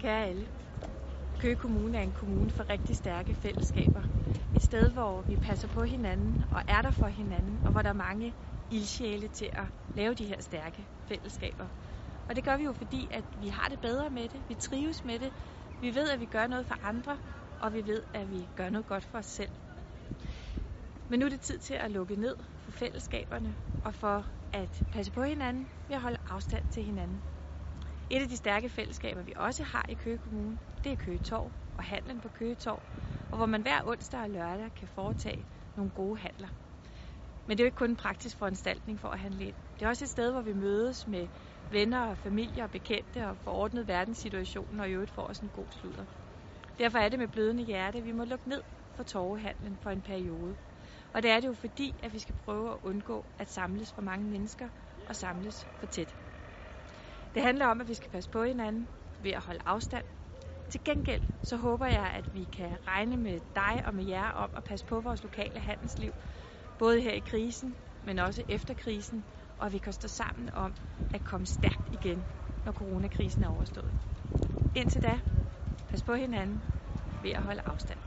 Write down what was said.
Kære alle. Køge Kommune er en kommune for rigtig stærke fællesskaber. Et sted, hvor vi passer på hinanden og er der for hinanden, og hvor der er mange ildsjæle til at lave de her stærke fællesskaber. Og det gør vi jo fordi, at vi har det bedre med det, vi trives med det, vi ved, at vi gør noget for andre, og vi ved, at vi gør noget godt for os selv. Men nu er det tid til at lukke ned for fællesskaberne og for at passe på hinanden ved at holde afstand til hinanden. Et af de stærke fællesskaber, vi også har i Køge Kommune, det er Køge Torv og handlen på Køge Torv, og hvor man hver onsdag og lørdag kan foretage nogle gode handler. Men det er jo ikke kun en praktisk foranstaltning for at handle ind. Det er også et sted, hvor vi mødes med venner og familie og bekendte og får ordnet verdenssituationen og i øvrigt får os en god sludder. Derfor er det med blødende hjerte, at vi må lukke ned for torvehandlen for en periode. Og det er det jo fordi, at vi skal prøve at undgå at samles for mange mennesker og samles for tæt. Det handler om, at vi skal passe på hinanden ved at holde afstand. Til gengæld så håber jeg, at vi kan regne med dig og med jer om at passe på vores lokale handelsliv, både her i krisen, men også efter krisen, og at vi kan stå sammen om at komme stærkt igen, når coronakrisen er overstået. Indtil da, pas på hinanden ved at holde afstand.